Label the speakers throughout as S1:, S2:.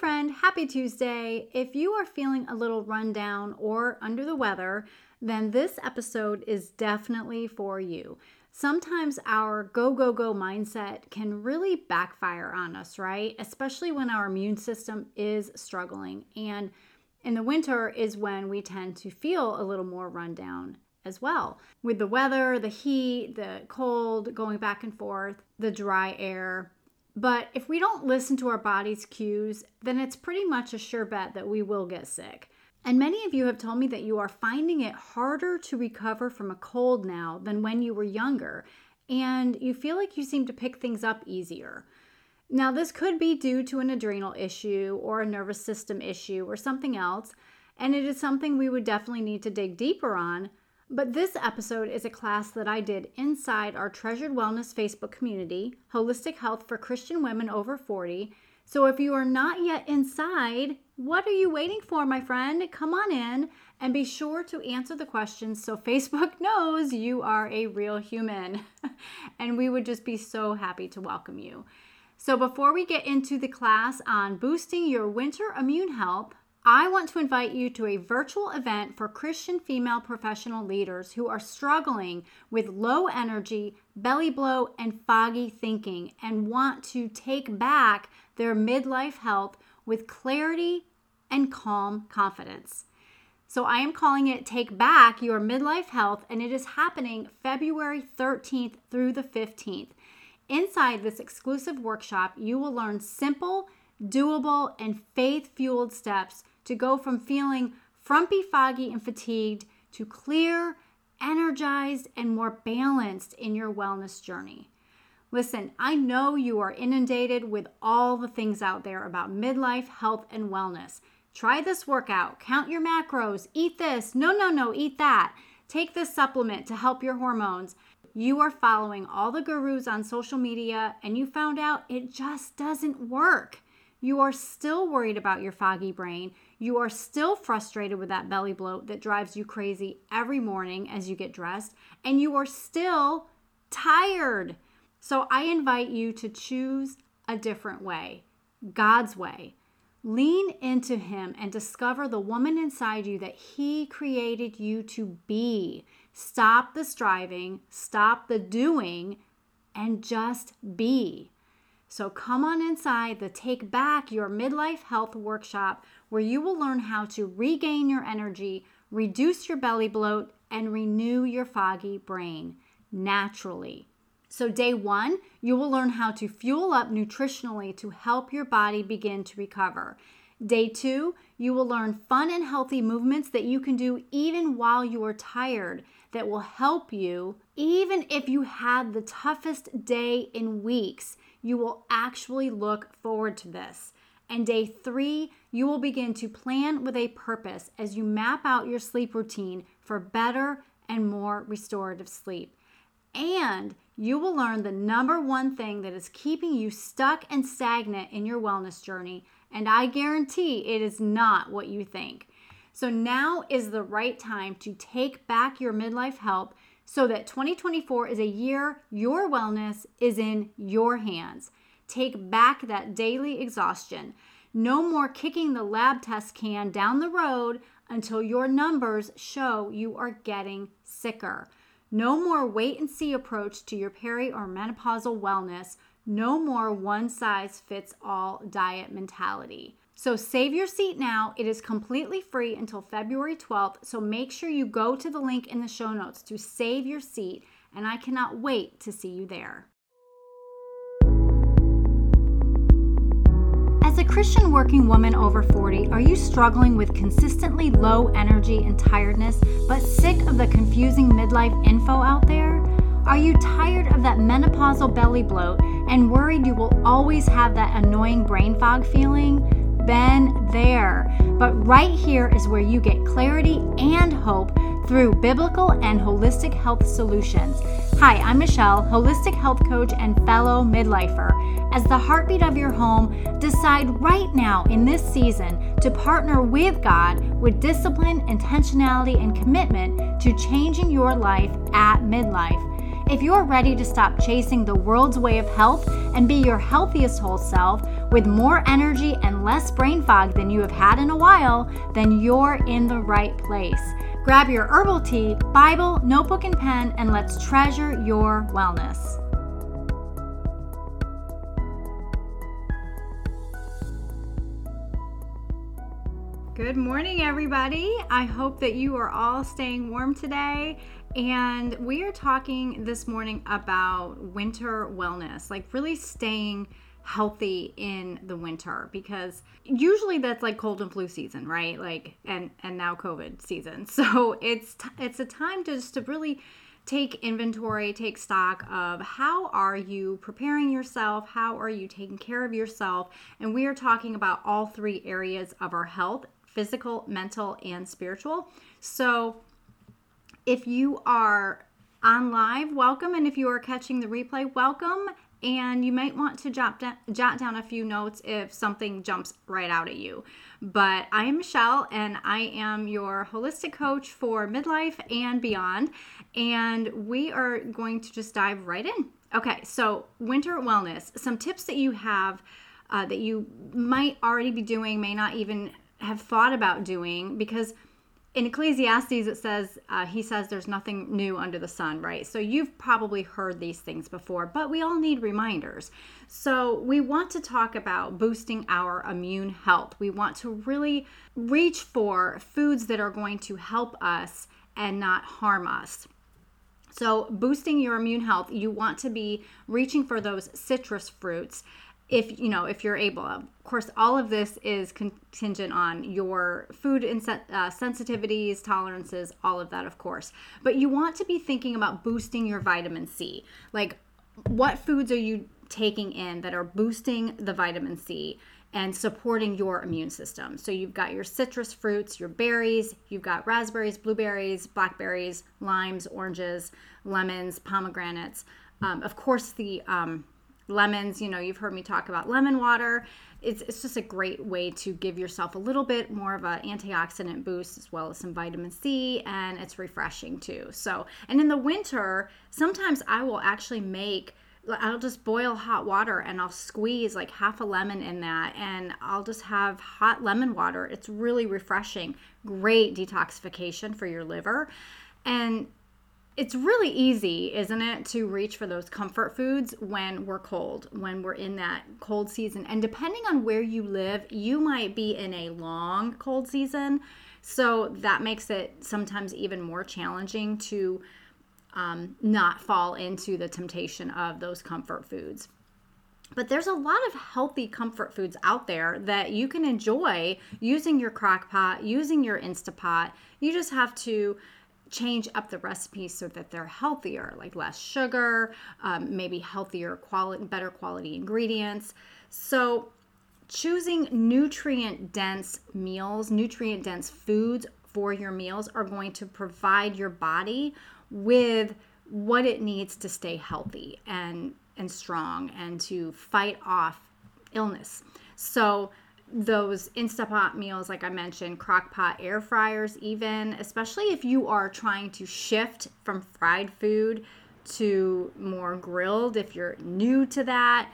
S1: friend. Happy Tuesday. If you are feeling a little run down or under the weather, then this episode is definitely for you. Sometimes our go, go, go mindset can really backfire on us, right? Especially when our immune system is struggling. And in the winter is when we tend to feel a little more run down as well. With the weather, the heat, the cold going back and forth, the dry air. But if we don't listen to our body's cues, then it's pretty much a sure bet that we will get sick. And many of you have told me that you are finding it harder to recover from a cold now than when you were younger, and you feel like you seem to pick things up easier. Now, this could be due to an adrenal issue or a nervous system issue or something else, and it is something we would definitely need to dig deeper on. But this episode is a class that I did inside our Treasured Wellness Facebook community, Holistic Health for Christian Women Over 40. So if you are not yet inside, what are you waiting for, my friend? Come on in and be sure to answer the questions so Facebook knows you are a real human. and we would just be so happy to welcome you. So before we get into the class on boosting your winter immune health, I want to invite you to a virtual event for Christian female professional leaders who are struggling with low energy, belly blow, and foggy thinking and want to take back their midlife health with clarity and calm confidence. So, I am calling it Take Back Your Midlife Health, and it is happening February 13th through the 15th. Inside this exclusive workshop, you will learn simple, doable, and faith fueled steps to go from feeling frumpy, foggy, and fatigued to clear, energized, and more balanced in your wellness journey. Listen, I know you are inundated with all the things out there about midlife, health, and wellness. Try this workout, count your macros, eat this, no, no, no, eat that. Take this supplement to help your hormones. You are following all the gurus on social media and you found out it just doesn't work. You are still worried about your foggy brain. You are still frustrated with that belly bloat that drives you crazy every morning as you get dressed, and you are still tired. So I invite you to choose a different way, God's way. Lean into Him and discover the woman inside you that He created you to be. Stop the striving, stop the doing, and just be. So come on inside the Take Back Your Midlife Health workshop where you will learn how to regain your energy, reduce your belly bloat, and renew your foggy brain naturally. So, day one, you will learn how to fuel up nutritionally to help your body begin to recover. Day two, you will learn fun and healthy movements that you can do even while you are tired that will help you, even if you had the toughest day in weeks you will actually look forward to this. And day three, you will begin to plan with a purpose as you map out your sleep routine for better and more restorative sleep. And you will learn the number one thing that is keeping you stuck and stagnant in your wellness journey. And I guarantee it is not what you think. So now is the right time to take back your midlife health so that 2024 is a year your wellness is in your hands. Take back that daily exhaustion. No more kicking the lab test can down the road until your numbers show you are getting sicker. No more wait and see approach to your peri or menopausal wellness. No more one size fits all diet mentality. So save your seat now. It is completely free until February 12th. So make sure you go to the link in the show notes to save your seat. And I cannot wait to see you there. As a Christian working woman over 40, are you struggling with consistently low energy and tiredness, but sick of the confusing midlife info out there? Are you tired of that menopausal belly bloat and worried you will always have that annoying brain fog feeling? been there. But right here is where you get clarity and hope through biblical and holistic health solutions. Hi, I'm Michelle, holistic health coach and fellow midlifer. As the heartbeat of your home, decide right now in this season to partner with God with discipline, intentionality, and commitment to changing your life at midlife. If you're ready to stop chasing the world's way of health and be your healthiest whole self, with more energy and less brain fog than you have had in a while, then you're in the right place. Grab your herbal tea, Bible, notebook, and pen, and let's treasure your wellness. Good morning, everybody. I hope that you are all staying warm today. And we are talking this morning about winter wellness, like really staying healthy in the winter because usually that's like cold and flu season right like and and now covid season so it's it's a time to just to really take inventory take stock of how are you preparing yourself how are you taking care of yourself and we are talking about all three areas of our health physical, mental, and spiritual. So if you are on live, welcome. And if you are catching the replay, welcome. And you might want to jot down, jot down a few notes if something jumps right out at you. But I am Michelle, and I am your holistic coach for midlife and beyond. And we are going to just dive right in. Okay, so winter wellness, some tips that you have uh, that you might already be doing, may not even have thought about doing because in Ecclesiastes it says uh, he says there's nothing new under the sun, right? So you've probably heard these things before, but we all need reminders. So we want to talk about boosting our immune health. We want to really reach for foods that are going to help us and not harm us. So, boosting your immune health, you want to be reaching for those citrus fruits if you know if you're able. Of course all of this is contingent on your food uh, sensitivities tolerances all of that of course. But you want to be thinking about boosting your vitamin c. Like what foods are you taking in that are boosting the vitamin c and supporting your immune system? So you've got your citrus fruits your berries you've got raspberries blueberries blackberries limes oranges lemons pomegranates. Um, of course the um, lemons you know you've heard me talk about lemon water it's, it's just a great way to give yourself a little bit more of an antioxidant boost as well as some vitamin c and it's refreshing too so and in the winter sometimes i will actually make I'll just boil hot water and I'll squeeze like half a lemon in that and I'll just have hot lemon water. It's really refreshing. Great detoxification for your liver. And it's really easy, isn't it, to reach for those comfort foods when we're cold, when we're in that cold season. And depending on where you live, you might be in a long cold season. So that makes it sometimes even more challenging to um, not fall into the temptation of those comfort foods. But there's a lot of healthy comfort foods out there that you can enjoy using your crock pot, using your Instapot. You just have to change up the recipes so that they're healthier, like less sugar, um, maybe healthier quality, better quality ingredients. So, choosing nutrient dense meals, nutrient dense foods for your meals are going to provide your body with what it needs to stay healthy and and strong and to fight off illness. So those Instapot meals, like I mentioned, crock pot, air fryers, even, especially if you are trying to shift from fried food to more grilled, if you're new to that.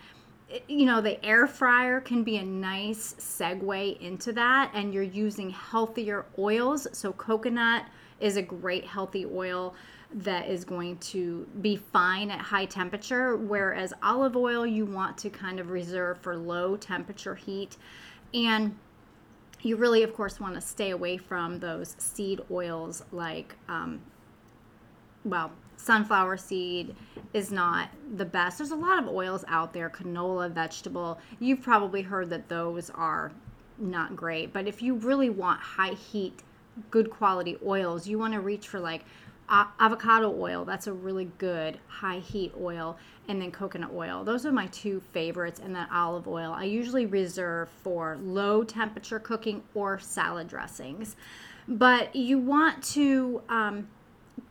S1: You know, the air fryer can be a nice segue into that, and you're using healthier oils. So, coconut is a great healthy oil that is going to be fine at high temperature, whereas olive oil you want to kind of reserve for low temperature heat. And you really, of course, want to stay away from those seed oils like, um, well, sunflower seed is not the best. There's a lot of oils out there, canola, vegetable. You've probably heard that those are not great. But if you really want high heat, good quality oils, you want to reach for like avocado oil that's a really good high heat oil and then coconut oil. Those are my two favorites and then olive oil. I usually reserve for low temperature cooking or salad dressings. But you want to um,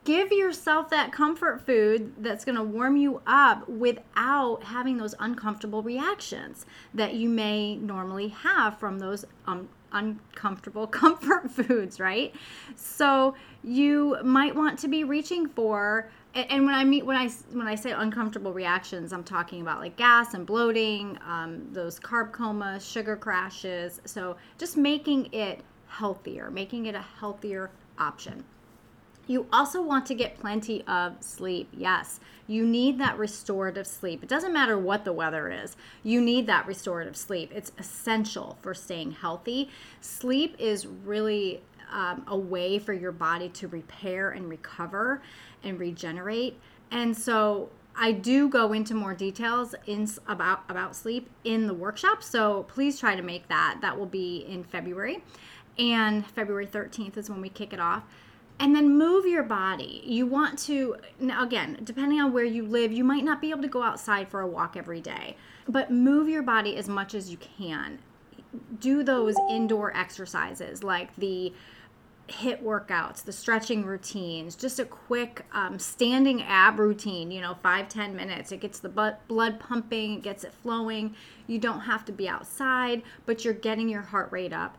S1: give yourself that comfort food that's going to warm you up without having those uncomfortable reactions that you may normally have from those um, uncomfortable comfort foods, right? So you might want to be reaching for and when I meet when I when I say uncomfortable reactions, I'm talking about like gas and bloating, um, those carb comas, sugar crashes. So just making it healthier, making it a healthier option. You also want to get plenty of sleep. Yes, you need that restorative sleep. It doesn't matter what the weather is, you need that restorative sleep. It's essential for staying healthy. Sleep is really um, a way for your body to repair and recover and regenerate. And so I do go into more details in about about sleep in the workshop. So please try to make that. That will be in February. And February 13th is when we kick it off and then move your body. You want to, now again, depending on where you live, you might not be able to go outside for a walk every day, but move your body as much as you can. Do those indoor exercises like the HIIT workouts, the stretching routines, just a quick um, standing ab routine, you know, five ten minutes. It gets the blood pumping, it gets it flowing. You don't have to be outside, but you're getting your heart rate up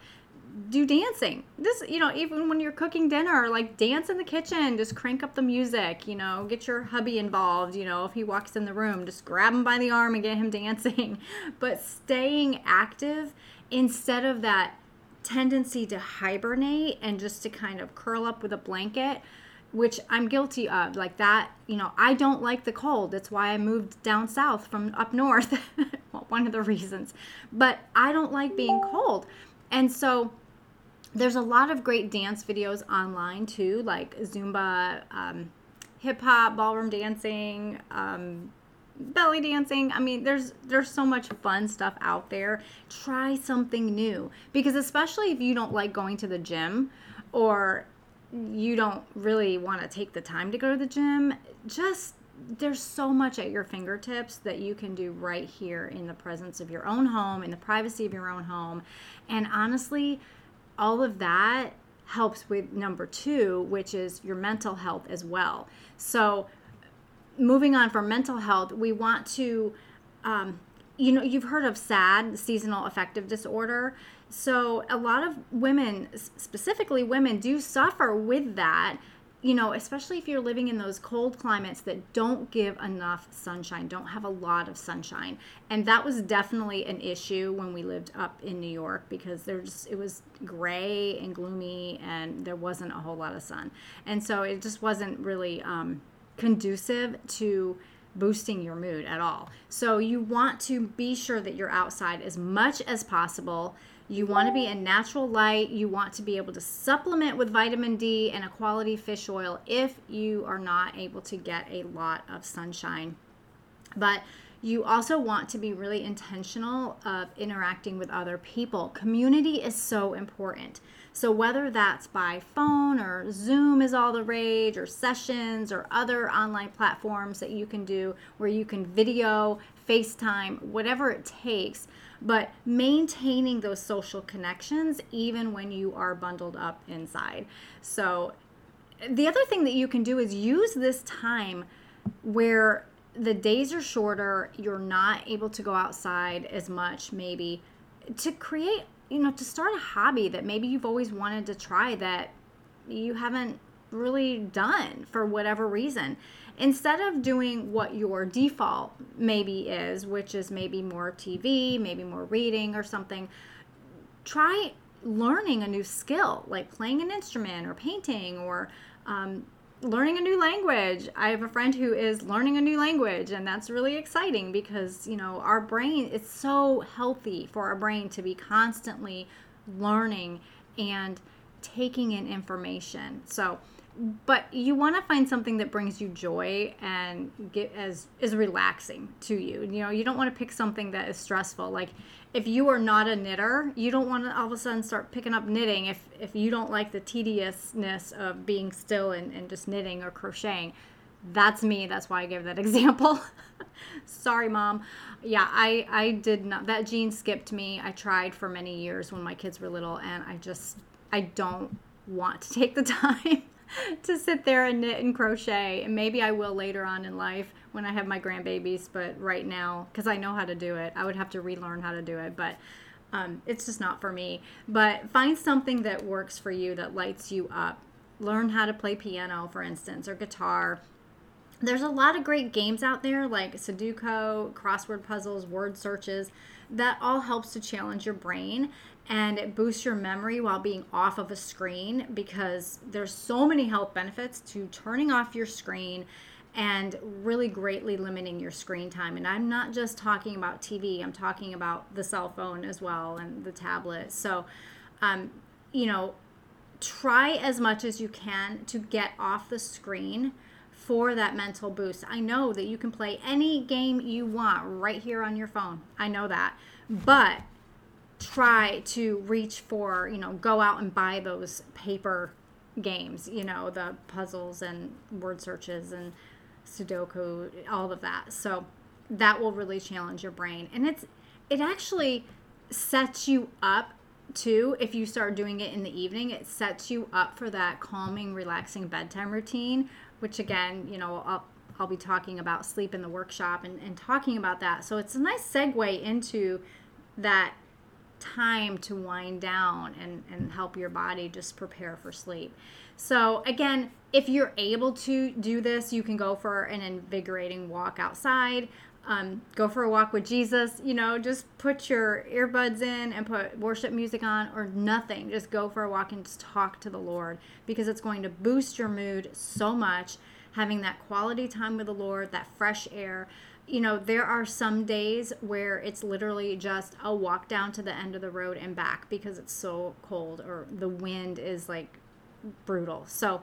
S1: do dancing. This, you know, even when you're cooking dinner, like dance in the kitchen, just crank up the music, you know, get your hubby involved, you know, if he walks in the room, just grab him by the arm and get him dancing. But staying active instead of that tendency to hibernate and just to kind of curl up with a blanket, which I'm guilty of. Like that, you know, I don't like the cold. That's why I moved down south from up north. well, one of the reasons. But I don't like being cold. And so there's a lot of great dance videos online too, like Zumba, um, hip hop, ballroom dancing, um, belly dancing. I mean, there's there's so much fun stuff out there. Try something new because especially if you don't like going to the gym or you don't really want to take the time to go to the gym, just there's so much at your fingertips that you can do right here in the presence of your own home, in the privacy of your own home. And honestly, all of that helps with number two, which is your mental health as well. So, moving on from mental health, we want to, um, you know, you've heard of SAD, seasonal affective disorder. So, a lot of women, specifically women, do suffer with that you know, especially if you're living in those cold climates that don't give enough sunshine, don't have a lot of sunshine. And that was definitely an issue when we lived up in New York because there's it was gray and gloomy and there wasn't a whole lot of sun. And so it just wasn't really um, conducive to boosting your mood at all. So you want to be sure that you're outside as much as possible you want to be in natural light. You want to be able to supplement with vitamin D and a quality fish oil if you are not able to get a lot of sunshine. But you also want to be really intentional of interacting with other people. Community is so important. So, whether that's by phone or Zoom is all the rage, or sessions, or other online platforms that you can do where you can video, FaceTime, whatever it takes, but maintaining those social connections even when you are bundled up inside. So, the other thing that you can do is use this time where the days are shorter, you're not able to go outside as much, maybe to create, you know, to start a hobby that maybe you've always wanted to try that you haven't really done for whatever reason instead of doing what your default maybe is, which is maybe more TV, maybe more reading or something, try learning a new skill like playing an instrument or painting or um, learning a new language. I have a friend who is learning a new language, and that's really exciting because, you know, our brain, it's so healthy for our brain to be constantly learning and taking in information. So, but you want to find something that brings you joy and get as is relaxing to you. You know you don't want to pick something that is stressful. Like if you are not a knitter you don't want to all of a sudden start picking up knitting if if you don't like the tediousness of being still and, and just knitting or crocheting. That's me that's why i gave that example. Sorry mom. Yeah i i did not that gene skipped me. I tried for many years when my kids were little and i just i don't want to take the time to sit there and knit and crochet. And maybe I will later on in life when I have my grandbabies, but right now, because I know how to do it, I would have to relearn how to do it. But um, it's just not for me. But find something that works for you that lights you up. Learn how to play piano, for instance, or guitar. There's a lot of great games out there like Sudoku, crossword puzzles, word searches that all helps to challenge your brain and it boosts your memory while being off of a screen because there's so many health benefits to turning off your screen and really greatly limiting your screen time. And I'm not just talking about TV, I'm talking about the cell phone as well and the tablet. So, um, you know, try as much as you can to get off the screen for that mental boost. I know that you can play any game you want right here on your phone. I know that. But try to reach for, you know, go out and buy those paper games, you know, the puzzles and word searches and Sudoku, all of that. So that will really challenge your brain. And it's it actually sets you up too if you start doing it in the evening it sets you up for that calming relaxing bedtime routine which again you know i'll, I'll be talking about sleep in the workshop and, and talking about that so it's a nice segue into that time to wind down and, and help your body just prepare for sleep. So, again, if you're able to do this, you can go for an invigorating walk outside. Um, go for a walk with Jesus. You know, just put your earbuds in and put worship music on or nothing. Just go for a walk and just talk to the Lord because it's going to boost your mood so much. Having that quality time with the Lord, that fresh air you know, there are some days where it's literally just a walk down to the end of the road and back because it's so cold or the wind is like brutal. So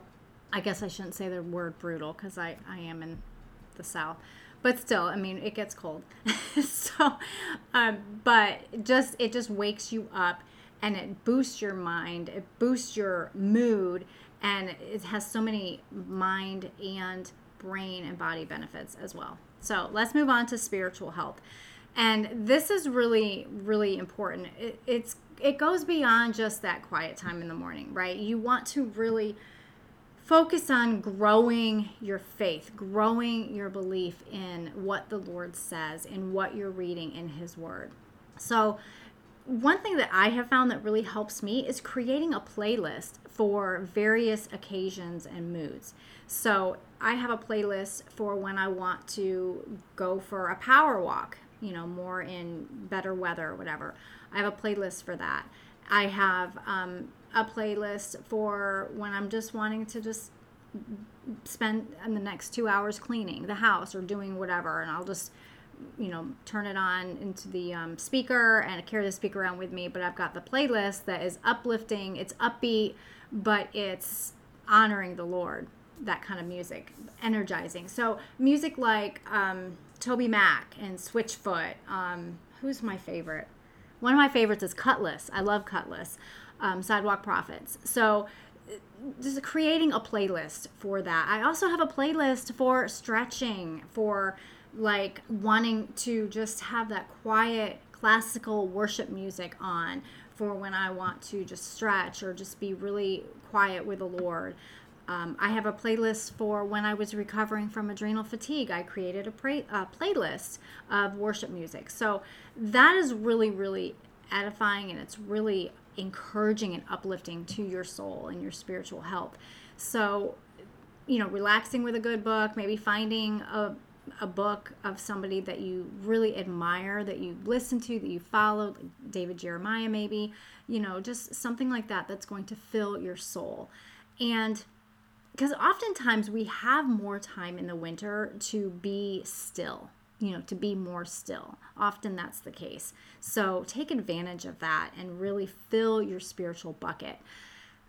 S1: I guess I shouldn't say the word brutal because I, I am in the South. But still, I mean, it gets cold. so, um, but just, it just wakes you up and it boosts your mind, it boosts your mood, and it has so many mind and brain and body benefits as well. So let's move on to spiritual health. And this is really, really important. It, it's it goes beyond just that quiet time in the morning, right? You want to really focus on growing your faith, growing your belief in what the Lord says and what you're reading in His Word. So, one thing that I have found that really helps me is creating a playlist for various occasions and moods. So I have a playlist for when I want to go for a power walk, you know, more in better weather or whatever. I have a playlist for that. I have um, a playlist for when I'm just wanting to just spend the next two hours cleaning the house or doing whatever, and I'll just you know turn it on into the um, speaker and carry the speaker around with me but i've got the playlist that is uplifting it's upbeat but it's honoring the lord that kind of music, energizing. So music like um, TobyMac and Switchfoot. Um, who's my favorite? One of my favorites is Kutless. I love Kutless. Um, Sidewalk Prophets. So just creating a playlist for that. I also have a playlist for stretching, for like wanting to just have that quiet classical worship music on for when I want to just stretch or just be really quiet with the Lord. Um, I have a playlist for when I was recovering from adrenal fatigue. I created a pra- uh, playlist of worship music. So that is really, really edifying and it's really encouraging and uplifting to your soul and your spiritual health. So, you know, relaxing with a good book, maybe finding a, a book of somebody that you really admire, that you listen to, that you follow, like David Jeremiah, maybe, you know, just something like that that's going to fill your soul. And because oftentimes we have more time in the winter to be still you know to be more still. Often that's the case. So take advantage of that and really fill your spiritual bucket.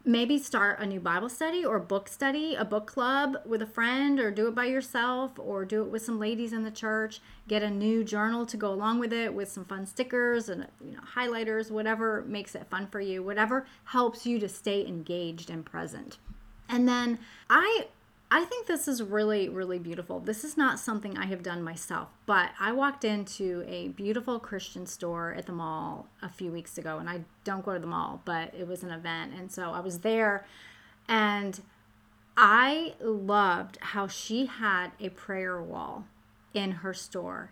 S1: Maybe start a new bible study or book study a book club with a friend or do it by yourself or do it with some ladies in the church. Get a new journal to go along with it with some fun stickers and you know highlighters whatever makes it fun for you whatever helps you to stay engaged and present and then I I think this is really, really beautiful. This is not something I have done myself, but I walked into a beautiful Christian store at the mall a few weeks ago, and I don't go to the mall, but it was an event. And so I was there, and I loved how she had a prayer wall in her store.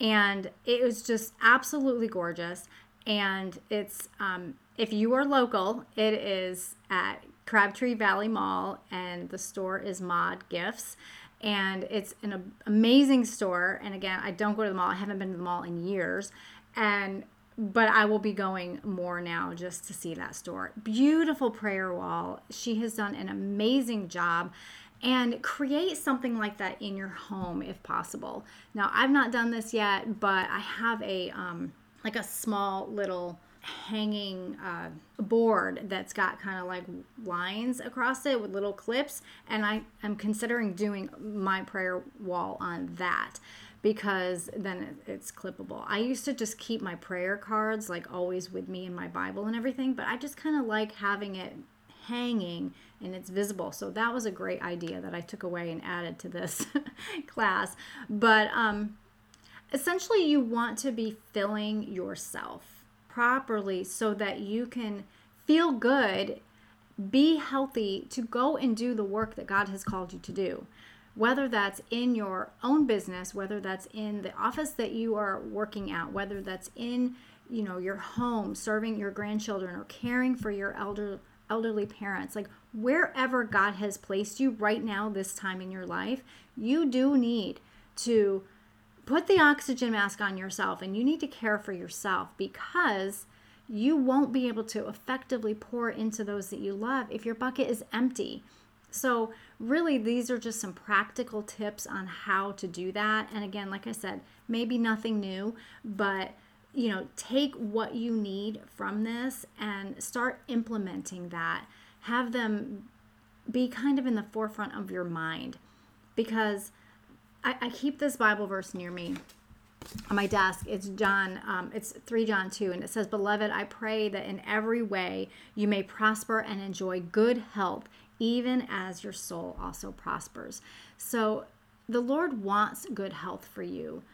S1: And it was just absolutely gorgeous. And it's, um, if you are local, it is at Crabtree Valley Mall, and the store is Mod Gifts. And it's an amazing store. And again, I don't go to the mall, I haven't been to the mall in years. And but I will be going more now just to see that store. Beautiful prayer wall. She has done an amazing job. And create something like that in your home if possible. Now, I've not done this yet, but I have a um, like a small little hanging uh, board that's got kind of like lines across it with little clips and i am considering doing my prayer wall on that because then it's clippable. I used to just keep my prayer cards like always with me in my Bible and everything, but I just kind of like having it hanging and it's visible. So that was a great idea that I took away and added to this class. But um, essentially, you want to be filling yourself properly so that you can feel good, be healthy to go and do the work that God has called you to do. Whether that's in your own business, whether that's in the office that you are working at, whether that's in you know your home serving your grandchildren or caring for your elder elderly parents like wherever god has placed you right now this time in your life you do need to put the oxygen mask on yourself and you need to care for yourself because you won't be able to effectively pour into those that you love if your bucket is empty so, really, these are just some practical tips on how to do that. And again, like I said, maybe nothing new, but you know, take what you need from this and start implementing that. Have them be kind of in the forefront of your mind because I, I keep this Bible verse near me on my desk it's john um, it's 3 john 2 and it says beloved i pray that in every way you may prosper and enjoy good health even as your soul also prospers. So the Lord wants good health for you,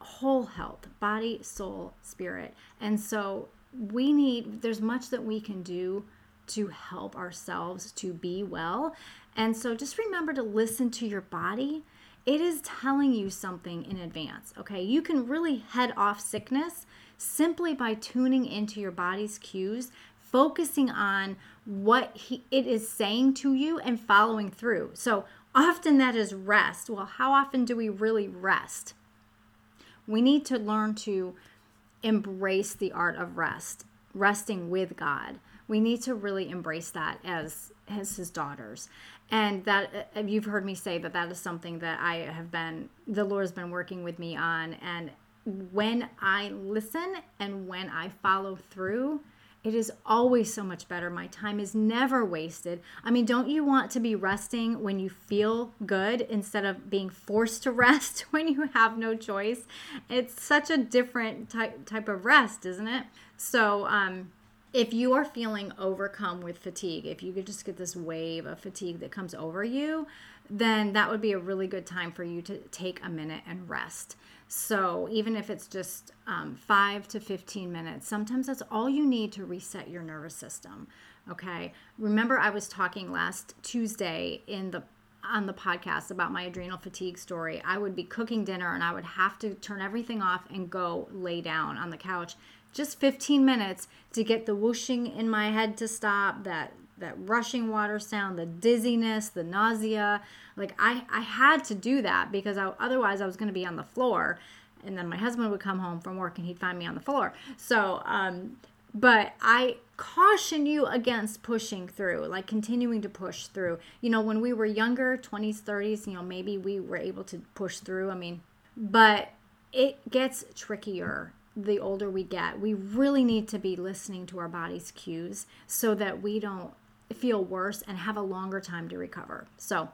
S1: whole health, body, soul, spirit. And so we need, there's much that we can do to help ourselves to be well. And so just remember to listen to your body. It is telling you something in advance, okay? You can really head off sickness simply by tuning into your body's cues focusing on what he, it is saying to you and following through. So often that is rest. Well, how often do we really rest? We need to learn to embrace the art of rest, resting with God. We need to really embrace that as as his daughters. And that uh, you've heard me say that that is something that I have been the Lord has been working with me on and when I listen and when I follow through, it is always so much better. My time is never wasted. I mean, don't you want to be resting when you feel good instead of being forced to rest when you have no choice? It's such a different type type of rest, isn't it? So, um, if you are feeling overcome with fatigue, if you could just get this wave of fatigue that comes over you, then that would be a really good time for you to take a minute and rest. So, even if it's just um, five to 15 minutes, sometimes that's all you need to reset your nervous system. Okay. Remember, I was talking last Tuesday in the on the podcast about my adrenal fatigue story. I would be cooking dinner and I would have to turn everything off and go lay down on the couch just 15 minutes to get the whooshing in my head to stop, that that rushing water sound, the dizziness, the nausea. Like I, I had to do that because I, otherwise I was going to be on the floor. And then my husband would come home from work and he'd find me on the floor. So, um, but I caution you against pushing through, like continuing to push through. You know, when we were younger, 20s, 30s, you know, maybe we were able to push through. I mean, but it gets trickier the older we get. We really need to be listening to our body's cues so that we don't feel worse and have a longer time to recover. So,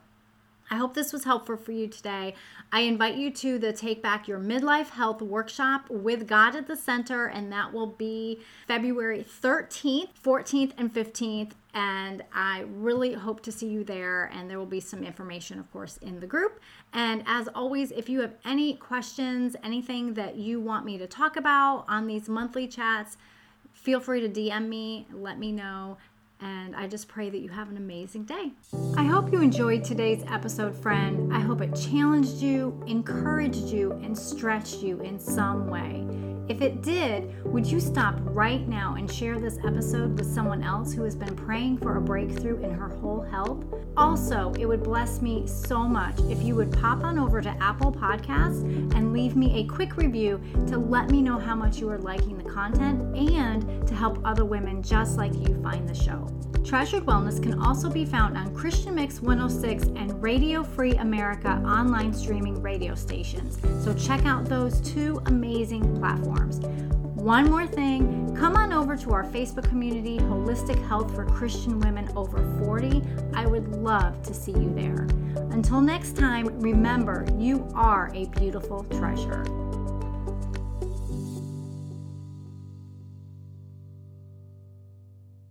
S1: I hope this was helpful for you today. I invite you to the Take Back Your Midlife Health workshop with God at the center, and that will be February 13th, 14th, and 15th. And I really hope to see you there. And there will be some information, of course, in the group. And as always, if you have any questions, anything that you want me to talk about on these monthly chats, feel free to DM me, let me know And I just pray that you have an amazing day. I hope you enjoyed today's episode, friend. I hope it challenged you, encouraged you, and stretched you in some way. If it did, would you stop right now and share this episode with someone else who has been praying for a breakthrough in her whole health? Also, it would bless me so much if you would pop on over to Apple Podcasts and leave me a quick review to let me know how much you are liking the content and to help other women just like you find the show. Treasured Wellness can also be found on Christian Mix 106 and Radio Free America online streaming radio stations. So check out those two amazing platforms. One more thing, come on over to our Facebook community, Holistic Health for Christian Women Over 40. I would love to see you there. Until next time, remember you are a beautiful treasure.